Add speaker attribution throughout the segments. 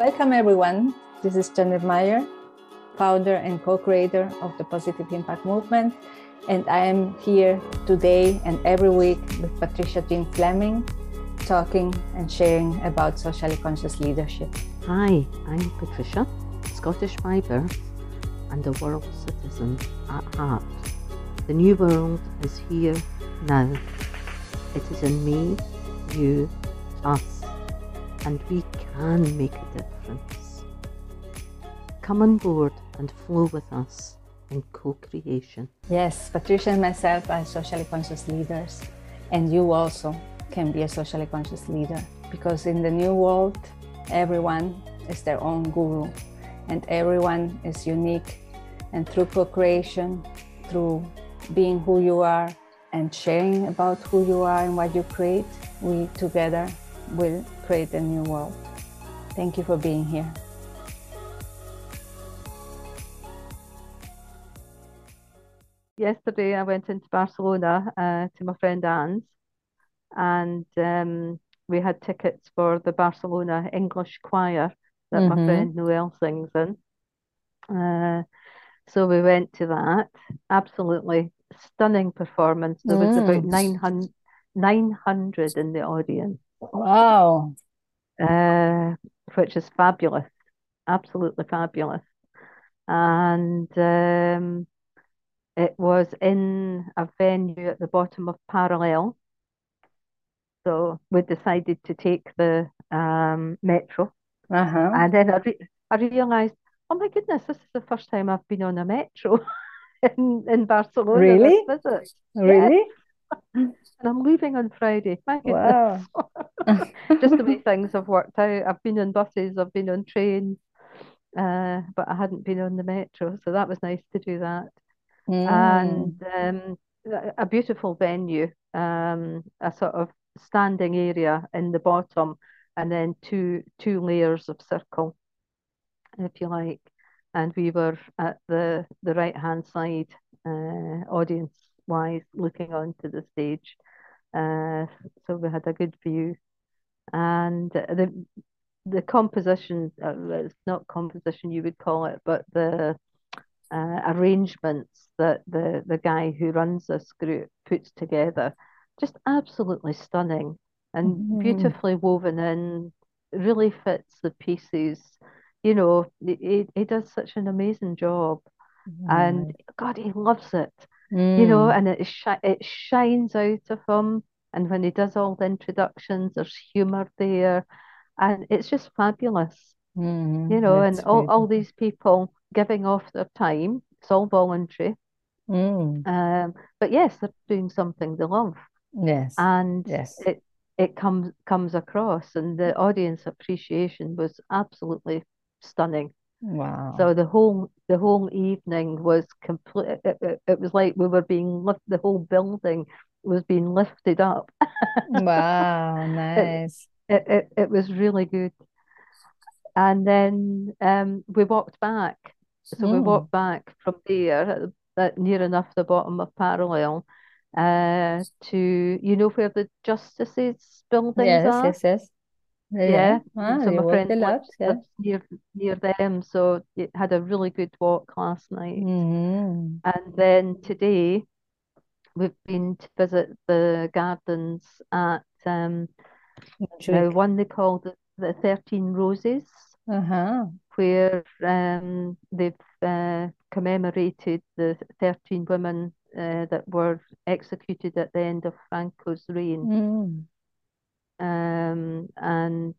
Speaker 1: Welcome, everyone. This is Jeannette Meier, founder and co creator of the Positive Impact Movement. And I am here today and every week with Patricia Jean Fleming, talking and sharing about socially conscious leadership.
Speaker 2: Hi, I'm Patricia, Scottish by birth and a world citizen at heart. The new world is here now. It is in me, you, us, and we can make a difference. Come on board and flow with us in co creation.
Speaker 1: Yes, Patricia and myself are socially conscious leaders, and you also can be a socially conscious leader because in the new world, everyone is their own guru and everyone is unique. And through co creation, through being who you are and sharing about who you are and what you create, we together will create a new world. Thank you for being here.
Speaker 3: Yesterday, I went into Barcelona uh, to my friend Anne's, and um, we had tickets for the Barcelona English choir that my
Speaker 1: Mhm.
Speaker 3: friend Noel sings in. Uh, so we went to that. Absolutely stunning performance. There was about
Speaker 1: Mm.
Speaker 3: 900, 900 in the audience,
Speaker 1: Wow.
Speaker 3: uh, which is fabulous. Absolutely fabulous. And um, it was in a venue at the bottom of Parallel. So we decided to take the um, metro.
Speaker 1: Uh-huh.
Speaker 3: And then I, re I realized, oh my goodness, this is the first time I've been on a metro in, in Barcelona
Speaker 1: Really?
Speaker 3: this visit. And I'm leaving on Friday. My goodness.
Speaker 1: Wow.
Speaker 3: Just the way things have worked out. I've been on buses, I've been on trains, uh, but I hadn't been on the metro. So that was nice to do that.
Speaker 1: Mm.
Speaker 3: And um, a a beautiful venue, um, a sort of standing area in the bottom, and then two two layers of circle, if you like. And we were at the the right hand side, uh, audience wise, looking onto the stage. Uh, so we had a good view, and the the composition, uh, it's not composition you would call it, but the uh, arrangements that the the guy who runs this group puts together, just absolutely stunning and
Speaker 1: Mhm.
Speaker 3: beautifully woven in, really fits the pieces. You know, he, he he does such an amazing job, and God, he loves it. You know,
Speaker 1: Mm.
Speaker 3: and it shi it shines out of him. And when he does all the introductions, there's humor there, and it's just fabulous
Speaker 1: Mm.
Speaker 3: you know, and all, all these people giving off their time, it's all voluntary.
Speaker 1: Mm.
Speaker 3: Um, but yes, they're doing something they love,
Speaker 1: Yes.
Speaker 3: and
Speaker 1: Yes.
Speaker 3: it it comes comes across, and the audience appreciation was absolutely stunning.
Speaker 1: Wow.
Speaker 3: So the whole the whole evening was complete. It, it, it was like we were being lift. The whole building was being lifted up.
Speaker 1: Wow. Nice.
Speaker 3: it it, it was really good. And then um, we walked back. So we
Speaker 1: Mm.
Speaker 3: walked back from there, at at near enough the bottom of Parallel, uh, to you know where the Justices buildings
Speaker 1: Yes,
Speaker 3: are.
Speaker 1: yes, yes. Yeah.
Speaker 3: Yeah.
Speaker 1: Ah,
Speaker 3: So my
Speaker 1: a
Speaker 3: friend
Speaker 1: lot.
Speaker 3: lives
Speaker 1: Yeah.
Speaker 3: near near them, so it had a really good walk last night.
Speaker 1: Mm.
Speaker 3: And then today we've been to visit the gardens at um,
Speaker 1: Montjuic.
Speaker 3: one they call the, the 13 Roses.
Speaker 1: Uh-huh.
Speaker 3: where um, they've uh, commemorated the 13 women uh, that were executed at the end of Franco's reign.
Speaker 1: Mm.
Speaker 3: Um, and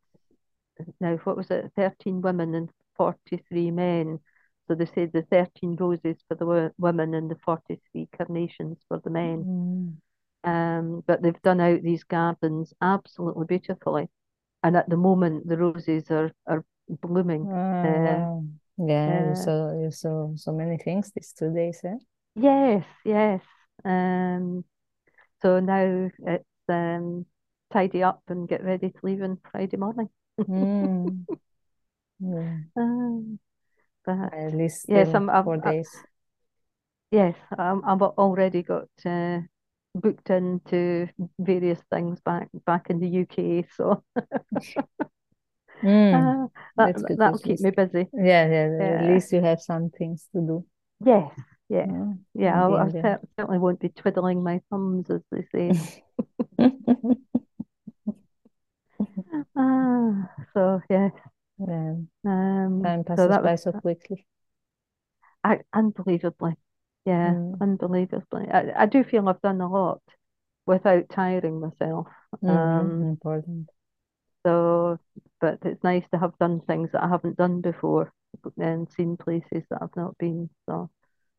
Speaker 3: now, what was it? 13 women and 43 men. So they said the 13 roses for the wo- women and the 43 carnations for the men.
Speaker 1: Mm.
Speaker 3: Um, but they've done out these gardens absolutely beautifully. And at the moment, the roses are, are blooming.
Speaker 1: Oh,
Speaker 3: Uh.
Speaker 1: Yeah,
Speaker 3: uh,
Speaker 1: you saw so many things these two days, eh?
Speaker 3: Yes, yes. Um, so now it's um tidy up and get ready to leave on Friday morning.
Speaker 1: Mm. Yeah.
Speaker 3: Um, but
Speaker 1: At least
Speaker 3: yes, I'm, I've,
Speaker 1: four
Speaker 3: I,
Speaker 1: days.
Speaker 3: yes, I'm, I've already got uh, booked into various things back back in the UK. So
Speaker 1: Mm.
Speaker 3: uh, that, that'll keep me busy.
Speaker 1: Yeah, yeah, yeah, At least you have some things to do.
Speaker 3: Yes, yeah, yeah. yeah I, I certainly won't be twiddling my thumbs, as they say. ah, so yes.
Speaker 1: Yeah. Um, Time passes so by so quickly.
Speaker 3: I, unbelievably. Yeah, mm. unbelievably. I, I do feel I've done a lot without tiring myself.
Speaker 1: Mm-hmm. Um, Important.
Speaker 3: So, but it's nice to have done things that I haven't done before and seen places that I've not been. So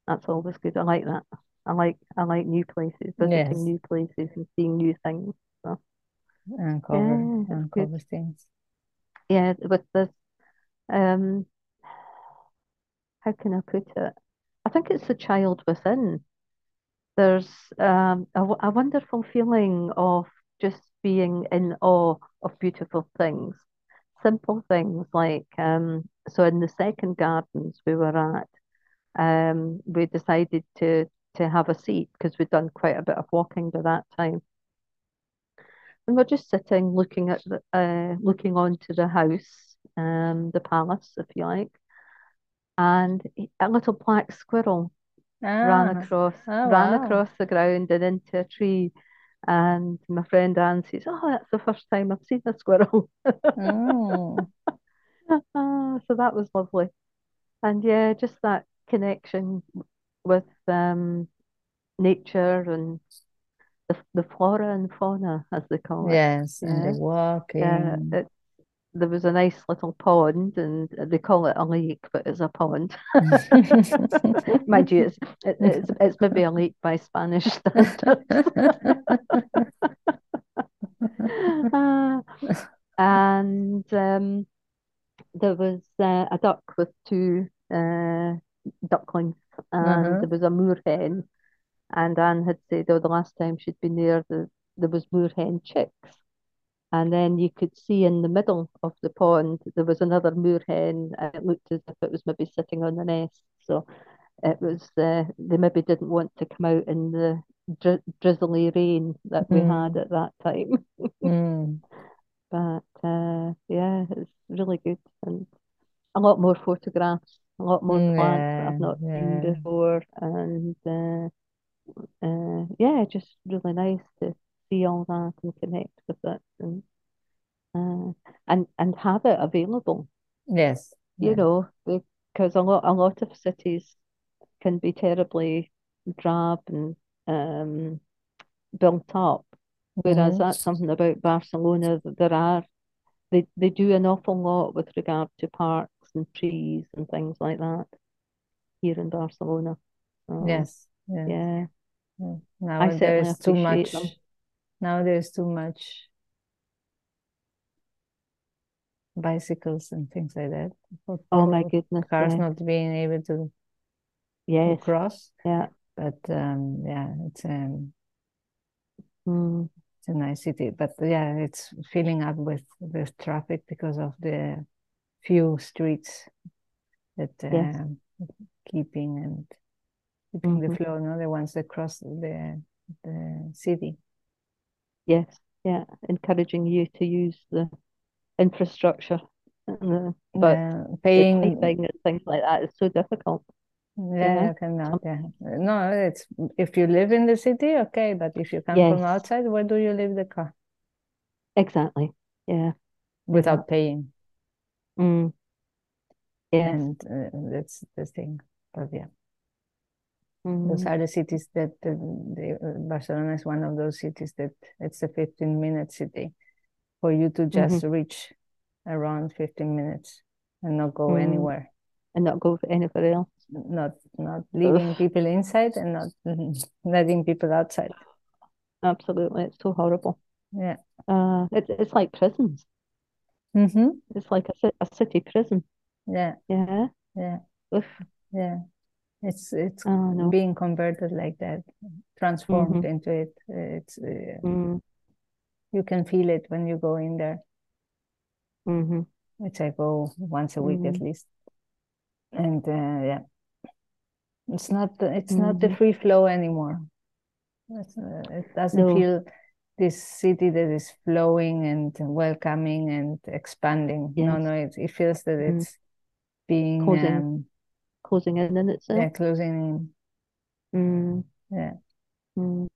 Speaker 3: that's always good. I like that. I like I like new places, visiting yes. new places and seeing new things. So
Speaker 1: uncover yeah, uncover things.
Speaker 3: Yeah, with this um how can I put it? I think it's the child within. There's um, a, a wonderful feeling of just being in awe of beautiful things, simple things like um, so in the second gardens we were at, um, we decided to to have a seat because we'd done quite a bit of walking by that time. And we're just sitting looking at the uh, looking onto the house, um, the palace, if you like and a little black squirrel ran ah. across oh, ran wow. across the ground and into a tree. And my friend Anne says, "Oh, that's the first time I've seen a squirrel." oh. so that was lovely, and yeah, just that connection with um, nature and the, the flora and fauna, as they call
Speaker 1: it. Yes, and the walking. Yeah,
Speaker 3: it, there was a nice little pond, and they call it a lake, but it's a pond. Mind you, it's, it, it's, it's maybe a lake by Spanish standards. uh, and um, there was uh, a duck with two uh, ducklings, and uh-huh. there was a moorhen. And Anne had said, oh, the last time she'd been there, the, there was moorhen chicks. And then you could see in the middle of the pond there was another moorhen. It looked as if it was maybe sitting on the nest. So it was uh, they maybe didn't want to come out in the dri- drizzly rain that we mm. had at that time.
Speaker 1: mm.
Speaker 3: But uh, yeah, it's really good and a lot more photographs, a lot more mm, plants yeah, that I've not yeah. seen before, and uh, uh, yeah, just really nice to see all that and connect with it and uh, and and have it available.
Speaker 1: Yes.
Speaker 3: You yeah. know, because a lot a lot of cities can be terribly drab and um, built up. Whereas mm-hmm. that's something about Barcelona that there are they, they do an awful lot with regard to parks and trees and things like that here in Barcelona.
Speaker 1: So, yes. yes.
Speaker 3: Yeah.
Speaker 1: Now I there's too much them. Now there's too much bicycles and things like that.
Speaker 3: For oh my goodness.
Speaker 1: Cars yeah. not being able to,
Speaker 3: yes.
Speaker 1: to cross.
Speaker 3: Yeah.
Speaker 1: But um, yeah, it's um,
Speaker 3: mm.
Speaker 1: it's a nice city. But yeah, it's filling up with with traffic because of the few streets that yes. uh, keeping and keeping mm-hmm. the flow, no, the ones that cross the the city.
Speaker 3: Yes, yeah, encouraging you to use the infrastructure, the, but yeah, paying and things like that is so difficult.
Speaker 1: Yeah, you cannot. Yeah, no, it's if you live in the city, okay, but if you come yes. from outside, where do you leave the car?
Speaker 3: Exactly. Yeah.
Speaker 1: Without paying.
Speaker 3: Mm.
Speaker 1: Yeah. And uh, that's the thing. But yeah. Mm. Those are the cities that the, the, Barcelona is one of those cities that it's a 15 minute city for you to just mm-hmm. reach around 15 minutes and not go mm. anywhere
Speaker 3: and not go anywhere else
Speaker 1: not not leaving Ugh. people inside and not letting people outside
Speaker 3: absolutely it's so horrible
Speaker 1: yeah
Speaker 3: uh it's, it's like prisons
Speaker 1: mm-hmm.
Speaker 3: it's like a, a city prison
Speaker 1: yeah
Speaker 3: yeah
Speaker 1: yeah Oof. yeah it's it's oh, no. being converted like that transformed mm-hmm. into it it's uh,
Speaker 3: mm.
Speaker 1: you can feel it when you go in there
Speaker 3: mm-hmm.
Speaker 1: which i go once a week mm-hmm. at least and uh, yeah it's not it's not the mm-hmm. free flow anymore uh, it doesn't no. feel this city that is flowing and welcoming and expanding.
Speaker 3: Yes.
Speaker 1: No, no, it, it feels that
Speaker 3: Mm.
Speaker 1: it's being
Speaker 3: Closing.
Speaker 1: um,
Speaker 3: Closing in in
Speaker 1: yeah,
Speaker 3: itself.
Speaker 1: closing
Speaker 3: Mm,
Speaker 1: in. Yeah.
Speaker 3: mm.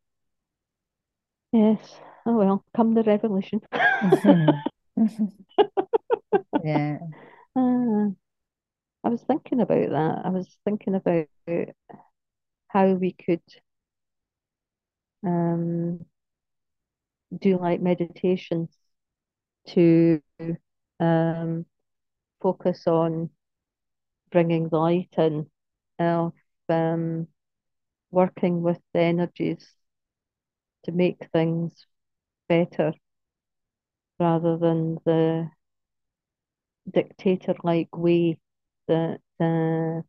Speaker 3: Yes. Oh well, come the revolution.
Speaker 1: yeah.
Speaker 3: Ah, I was thinking about that. I was thinking about how we could um, do like meditations to um, focus on bringing the light in, of um, working with the energies to make things better rather than the dictator-like way that the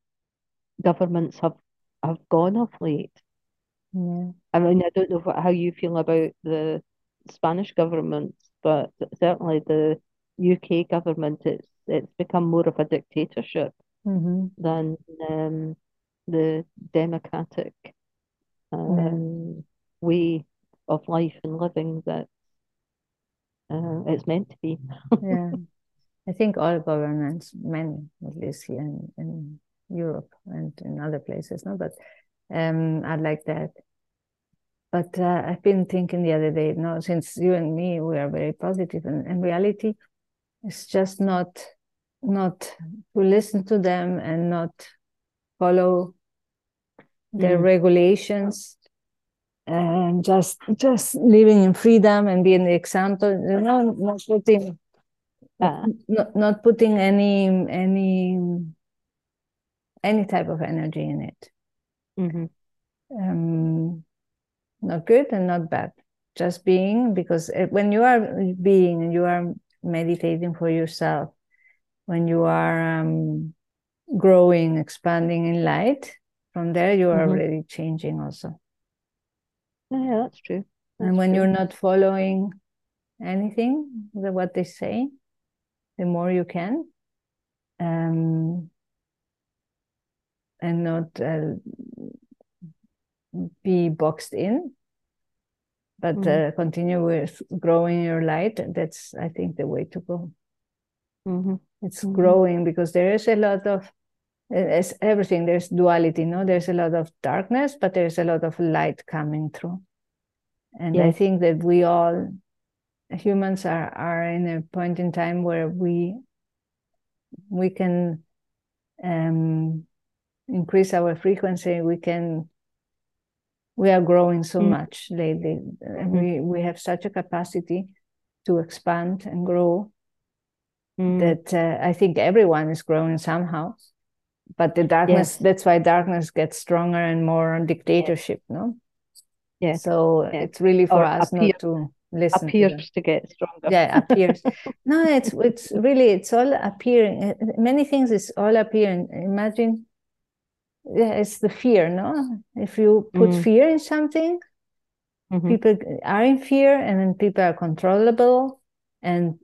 Speaker 3: governments have have gone of late.
Speaker 1: Yeah.
Speaker 3: I mean, I don't know what, how you feel about the Spanish government, but certainly the UK government, it's it's become more of a dictatorship
Speaker 1: hmm
Speaker 3: than um, the democratic um, way of life and living that uh, it's meant to be.
Speaker 1: Yeah. I think all governments, many at least here in, in Europe and in other places, no, but um, are like that. But uh, I've been thinking the other day, no, since you and me, we are very positive, and in reality, it's just not not to listen to them and not follow their
Speaker 3: Mm.
Speaker 1: regulations and just just living in freedom and being the example, you know, not putting
Speaker 3: Ah,
Speaker 1: not not putting any any any type of energy in it.
Speaker 3: mhm,
Speaker 1: Um, not good and not bad. Just being, because uh, when you are being and you are meditating for yourself, when you are um, growing, expanding in light, from there you are
Speaker 3: Mhm.
Speaker 1: already changing also.
Speaker 3: Yeah, that's true.
Speaker 1: And when
Speaker 3: true.
Speaker 1: you're not following anything, the, what they say, the more you can, um, and not uh, be boxed in, but
Speaker 3: Mhm.
Speaker 1: uh, continue with growing your light. That's, I think, the way to go.
Speaker 3: Mhm,
Speaker 1: It's
Speaker 3: Mhm.
Speaker 1: growing because there is a lot of, it's everything. There's duality, no? There's a lot of darkness, but there's a lot of light coming through. And I think that we all, humans are, are in a point in time where we we can um, increase our frequency. We can we are growing so
Speaker 3: Mm.
Speaker 1: much lately. and
Speaker 3: Mhm.
Speaker 1: We we have such a capacity to expand and grow
Speaker 3: Mm.
Speaker 1: that uh, I think everyone is growing somehow. But the darkness,
Speaker 3: Yes.
Speaker 1: that's why darkness gets stronger and more dictatorship, no?
Speaker 3: Yeah.
Speaker 1: So
Speaker 3: Yeah.
Speaker 1: it's really for
Speaker 3: Or
Speaker 1: us
Speaker 3: appear-
Speaker 1: not to listen to.
Speaker 3: Appears to get stronger.
Speaker 1: Yeah, appears. No, it's it's really it's all appearing. Uh, Many things is all appearing. Imagine, yeah, it's the fear, no? If you put
Speaker 3: Mm.
Speaker 1: fear in something,
Speaker 3: Mhm.
Speaker 1: people are in fear, and then people are controllable, and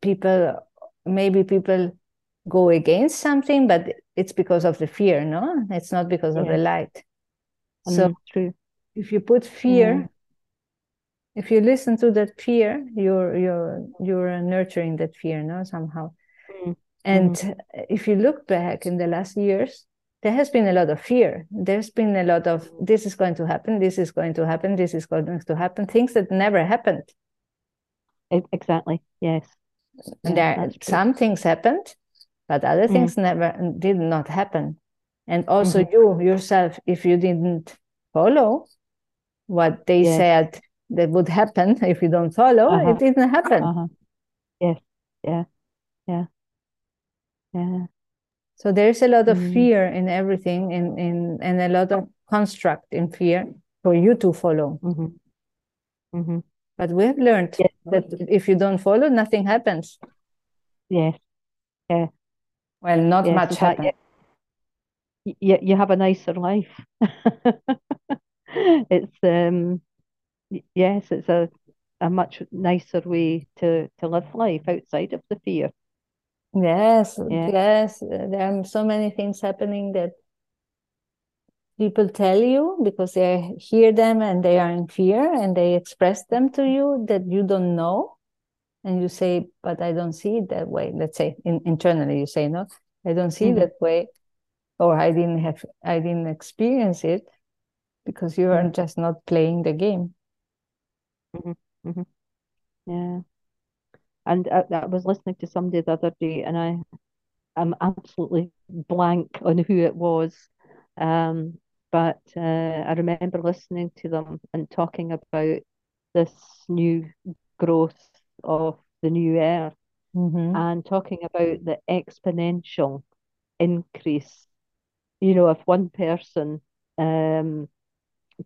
Speaker 1: people maybe people go against something, but it's because of the fear, no? It's not because of the light. So
Speaker 3: Mm, true.
Speaker 1: if you put fear,
Speaker 3: Yeah.
Speaker 1: if you listen to that fear, you're you're you're nurturing that fear, no, somehow.
Speaker 3: Mm.
Speaker 1: And if you look back in the last years, there has been a lot of fear. There's been a lot of this is going to happen, this is going to happen, this is going to happen, things that never happened.
Speaker 3: Exactly. Yes.
Speaker 1: And there some things happened, but other
Speaker 3: Mm.
Speaker 1: things never did not happen. And also
Speaker 3: Mhm.
Speaker 1: you yourself, if you didn't follow what they
Speaker 3: Yes.
Speaker 1: said that would happen, if you don't follow,
Speaker 3: Uh-huh.
Speaker 1: it didn't happen.
Speaker 3: Uh-huh. Yes. Yeah. Yeah. Yeah.
Speaker 1: So there's a lot of
Speaker 3: Mm.
Speaker 1: fear in everything, in, in and a lot of construct in fear for you to follow.
Speaker 3: Mm-hmm.
Speaker 1: But we have learned
Speaker 3: Yes.
Speaker 1: that if you don't follow, nothing happens.
Speaker 3: Yes. Yeah.
Speaker 1: Well, not
Speaker 3: Yes.
Speaker 1: much happens.
Speaker 3: you, you, you have a nicer life. It's um yes, it's a a much nicer way to to live life outside of the fear.
Speaker 1: Yes,
Speaker 3: Yeah.
Speaker 1: yes. There are so many things happening that people tell you because they hear them and they are in fear and they express them to you that you don't know and you say but i don't see it that way let's say in, internally you say no i don't see mm-hmm. that way or i didn't have i didn't experience it because you are mm-hmm. just not playing the game
Speaker 3: mm-hmm. mm-hmm. yeah and I, I was listening to somebody the other day and i i'm absolutely blank on who it was um, but uh, I remember listening to them and talking about this new growth of the new earth
Speaker 1: mm-hmm.
Speaker 3: and talking about the exponential increase. You know, if one person um,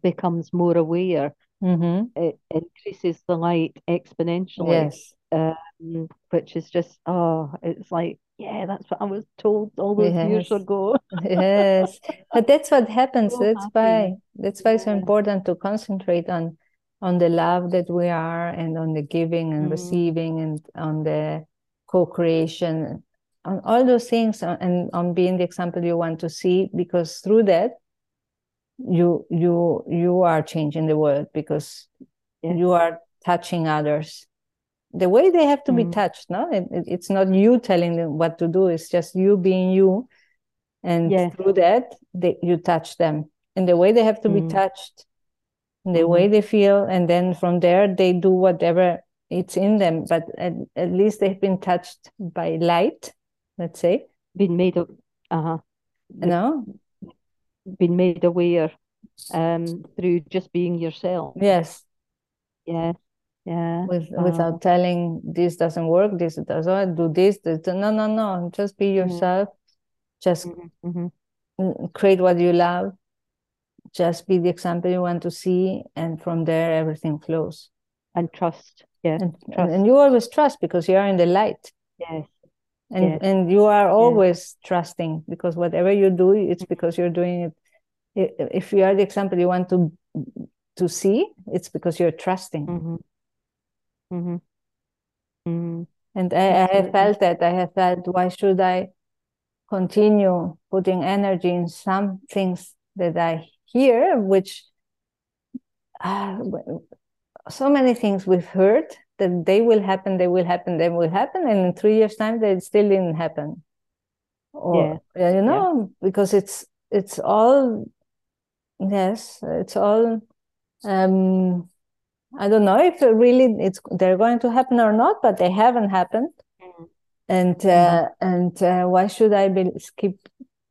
Speaker 3: becomes more aware,
Speaker 1: mm-hmm.
Speaker 3: it increases the light exponentially.
Speaker 1: Yes.
Speaker 3: Um, which is just, oh, it's like yeah, that's what I was told all those yes. years ago.
Speaker 1: yes, but that's what happens. So that's happy. why that's why it's so important to concentrate on on the love that we are, and on the giving and mm. receiving, and on the co-creation, on all those things, uh, and on being the example you want to see. Because through that, you you you are changing the world because yes. you are touching others the way they have to mm. be touched no? It, it, it's not you telling them what to do it's just you being you. And yes. through that they, you touch them. In the way they have to mm. be touched the mm-hmm. way they feel and then from there they do whatever it's in them. But at, at least they've been touched by light let's say.
Speaker 3: Been made of uh-huh.
Speaker 1: No
Speaker 3: been made aware um through just being yourself.
Speaker 1: Yes.
Speaker 3: Yeah yeah
Speaker 1: with without telling this doesn't work this doesn't do this, this no no no just be mm-hmm. yourself just
Speaker 3: mm-hmm.
Speaker 1: mm-hmm. create what you love just be the example you want to see and from there everything flows
Speaker 3: and trust yeah
Speaker 1: and, trust. and you always trust because you are in the light
Speaker 3: yes
Speaker 1: and yes. and you are always yes. trusting because whatever you do it's mm-hmm. because you're doing it if you are the example you want to to see it's because you're trusting
Speaker 3: mm-hmm. Mm-hmm. Mm-hmm.
Speaker 1: And I, I have felt that. I have felt, why should I continue putting energy in some things that I hear, which uh, so many things we've heard that they will happen, they will happen, they will happen, and in three years' time they still didn't happen. Or yeah. you know, yeah. because it's it's all yes, it's all um I don't know if really it's they're going to happen or not, but they haven't happened. Mm-hmm. And uh, and uh, why should I be skip?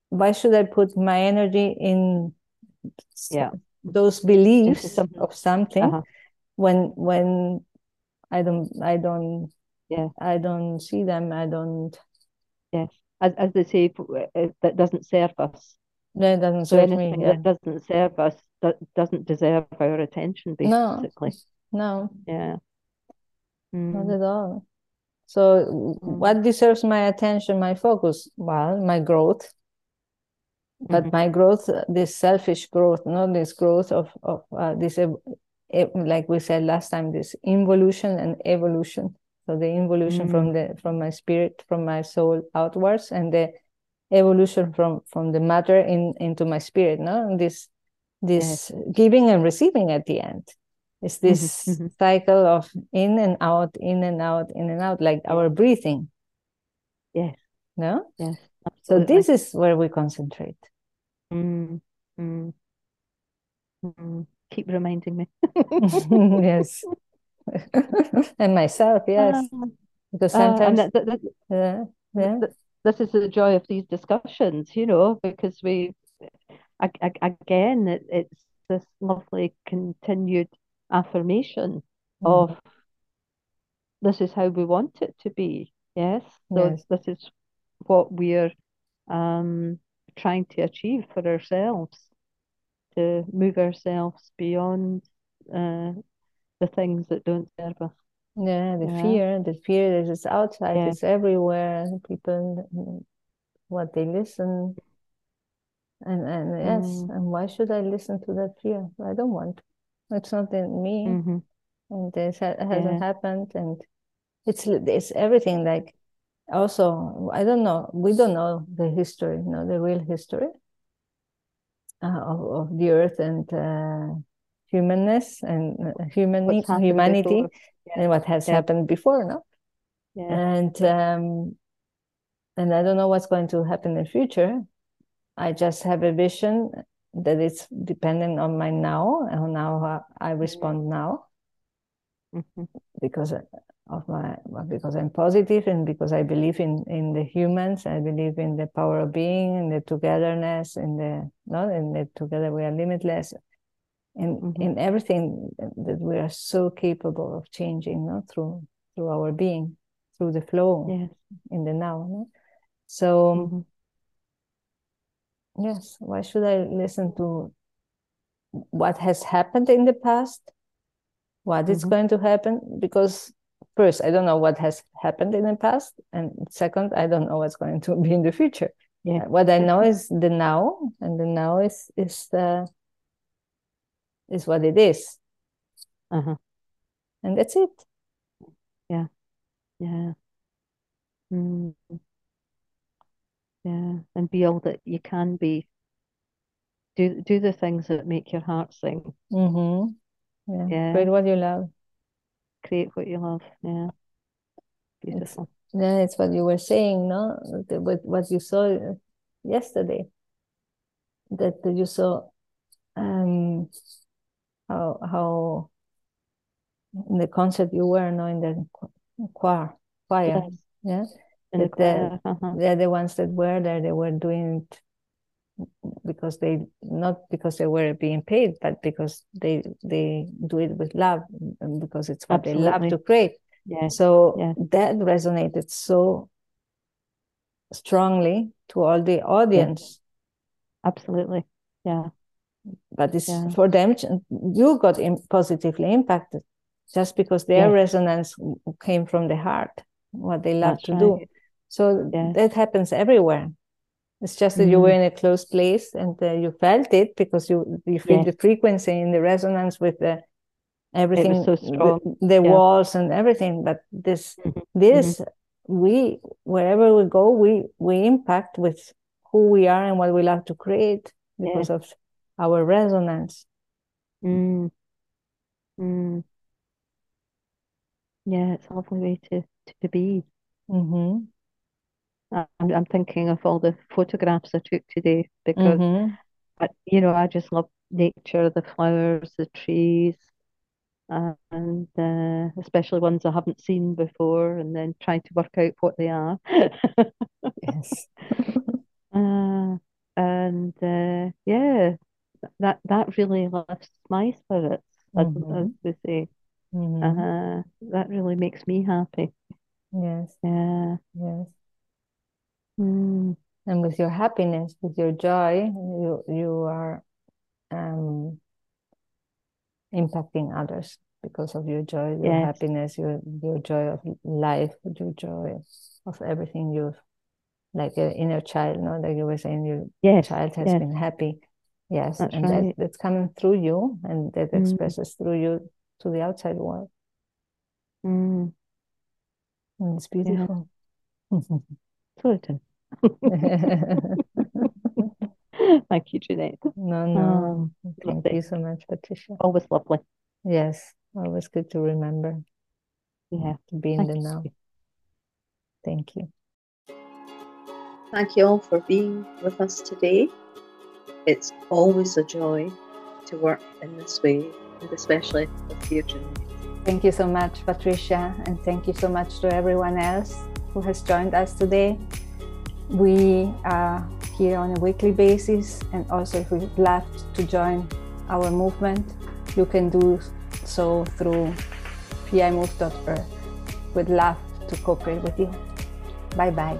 Speaker 1: Why should I put my energy in?
Speaker 3: Yeah,
Speaker 1: those beliefs of something uh-huh. when when I don't I don't
Speaker 3: yeah
Speaker 1: I don't see them. I don't.
Speaker 3: Yes, as as they say, that doesn't serve us.
Speaker 1: No, it doesn't serve
Speaker 3: anything
Speaker 1: me.
Speaker 3: Yeah. that doesn't serve us that doesn't deserve our attention, basically.
Speaker 1: No, no.
Speaker 3: Yeah.
Speaker 1: Mm. Not at all. So, mm. what deserves my attention, my focus? Well, my growth. But mm-hmm. my growth, this selfish growth, not this growth of of uh, this, like we said last time, this involution and evolution. So the involution mm. from the from my spirit, from my soul outwards, and the evolution from from the matter in into my spirit. No, and this this yes. giving and receiving at the end it's mm-hmm, this mm-hmm. cycle of in and out in and out in and out like our breathing
Speaker 3: yes
Speaker 1: no
Speaker 3: yes
Speaker 1: absolutely. so this is where we concentrate
Speaker 3: mm, mm, mm. keep reminding me
Speaker 1: yes and myself yes uh, because sometimes uh, that, that, that, yeah, yeah.
Speaker 3: this is the joy of these discussions you know because we again, it, it's this lovely continued affirmation mm. of this is how we want it to be. Yes. So yes. this is what we're um, trying to achieve for ourselves to move ourselves beyond uh, the things that don't serve us.
Speaker 1: Yeah, the yeah. fear, the fear that is outside, yeah. is everywhere. People, what they listen and and yes mm. and why should i listen to that fear i don't want it's not in me
Speaker 3: mm-hmm.
Speaker 1: and this ha- hasn't yeah. happened and it's it's everything like also i don't know we don't know the history you know the real history uh, of, of, the earth and uh, humanness and uh, human humanity yeah. and what has yeah. happened before, no? And um, and I don't know what's going to happen in the future. I just have a vision that it's dependent on my now and how I respond mm-hmm. now. Mm-hmm. Because of my because I'm positive and because I believe in in the humans. I believe in the power of being, in the togetherness, in the not in the together we are limitless, in mm-hmm. in everything that we are so capable of changing, not through through our being, through the flow yes. in the now. No? So mm-hmm. Yes, why should I listen to what has happened in the past? What mm-hmm. is going to happen? Because first, I don't know what has happened in the past, and second, I don't know what's going to be in the future. Yeah. What I know is the now, and the now is is the is what it is. Uh-huh. And that's it.
Speaker 3: Yeah. Yeah. Mm. Yeah. And be all that you can be. Do do the things that make your heart sing.
Speaker 1: Mm-hmm. Yeah. yeah. Create what you love
Speaker 3: create what you love. Yeah. Beautiful.
Speaker 1: It's, yeah, it's what you were saying, no? With what you saw yesterday. That you saw um how how in the concert you were, no, in the choir, choir, yes. yeah. That the. Uh-huh. They're the ones that were there. They were doing it because they not because they were being paid but because they they do it with love and because it's what Absolutely. they love to create yeah so that resonated so strongly to all the audience
Speaker 3: yeah. Absolutely. Yeah.
Speaker 1: But it's yeah. for them, you got positively impacted just because their resonance came from the heart, what they love That's to right. do. So that happens everywhere. It's just that mm-hmm. you were mm-hmm. in a closed place and uh, you felt it because you you feel yes. the frequency and the resonance with the everything, so the, the yeah. walls and everything. But this mm-hmm. this mm-hmm. we wherever we go, we we impact with who we are and what we love to create because yeah. of our resonance.
Speaker 3: Mm. Mm. Yeah, it's a lovely way to to be.
Speaker 1: Mm-hmm.
Speaker 3: I'm, I'm thinking of all the photographs I took today because, mm-hmm. I, you know, I just love nature, the flowers, the trees, and uh, especially ones I haven't seen before, and then trying to work out what they are.
Speaker 1: yes.
Speaker 3: uh, and uh, yeah, that that really lifts my spirits, mm-hmm. as, as we say. Mm-hmm. Uh, that really makes me happy.
Speaker 1: Yes.
Speaker 3: Yeah.
Speaker 1: Yes.
Speaker 3: Mm.
Speaker 1: And with your happiness, with your joy, you you are um, impacting others because of your joy, your yes. happiness, your your joy of life, your joy of everything you've like your inner child, no, like you were saying, your yes. child has yes. been happy. Yes, that's and right. that, that's coming through you, and that mm. expresses through you to the outside world.
Speaker 3: Mm.
Speaker 1: And it's beautiful.
Speaker 3: Yeah. Thank you, Jeannette.
Speaker 1: No, no. Um, Thank you so much, Patricia.
Speaker 3: Always lovely.
Speaker 1: Yes, always good to remember.
Speaker 3: Yeah,
Speaker 1: to be in Thank the now. You. Thank you.
Speaker 2: Thank you all for being with us today. It's always a joy to work in this way, and especially with you, Jeannette.
Speaker 1: Thank you so much, Patricia, and thank you so much to everyone else who has joined us today. We are here on a weekly basis, and also if you'd love to join our movement, you can do so through pimove.earth. We'd love to cooperate with you. Bye bye.